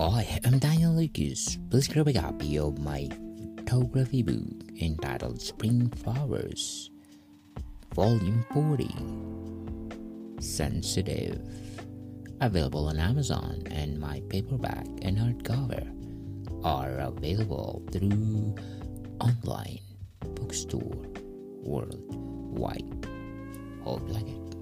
Hi, I'm Daniel Lucas. Please grab a copy of my photography book entitled Spring Flowers, Volume 40 Sensitive. Available on Amazon, and my paperback and hardcover are available through online bookstore worldwide. Hope you like it.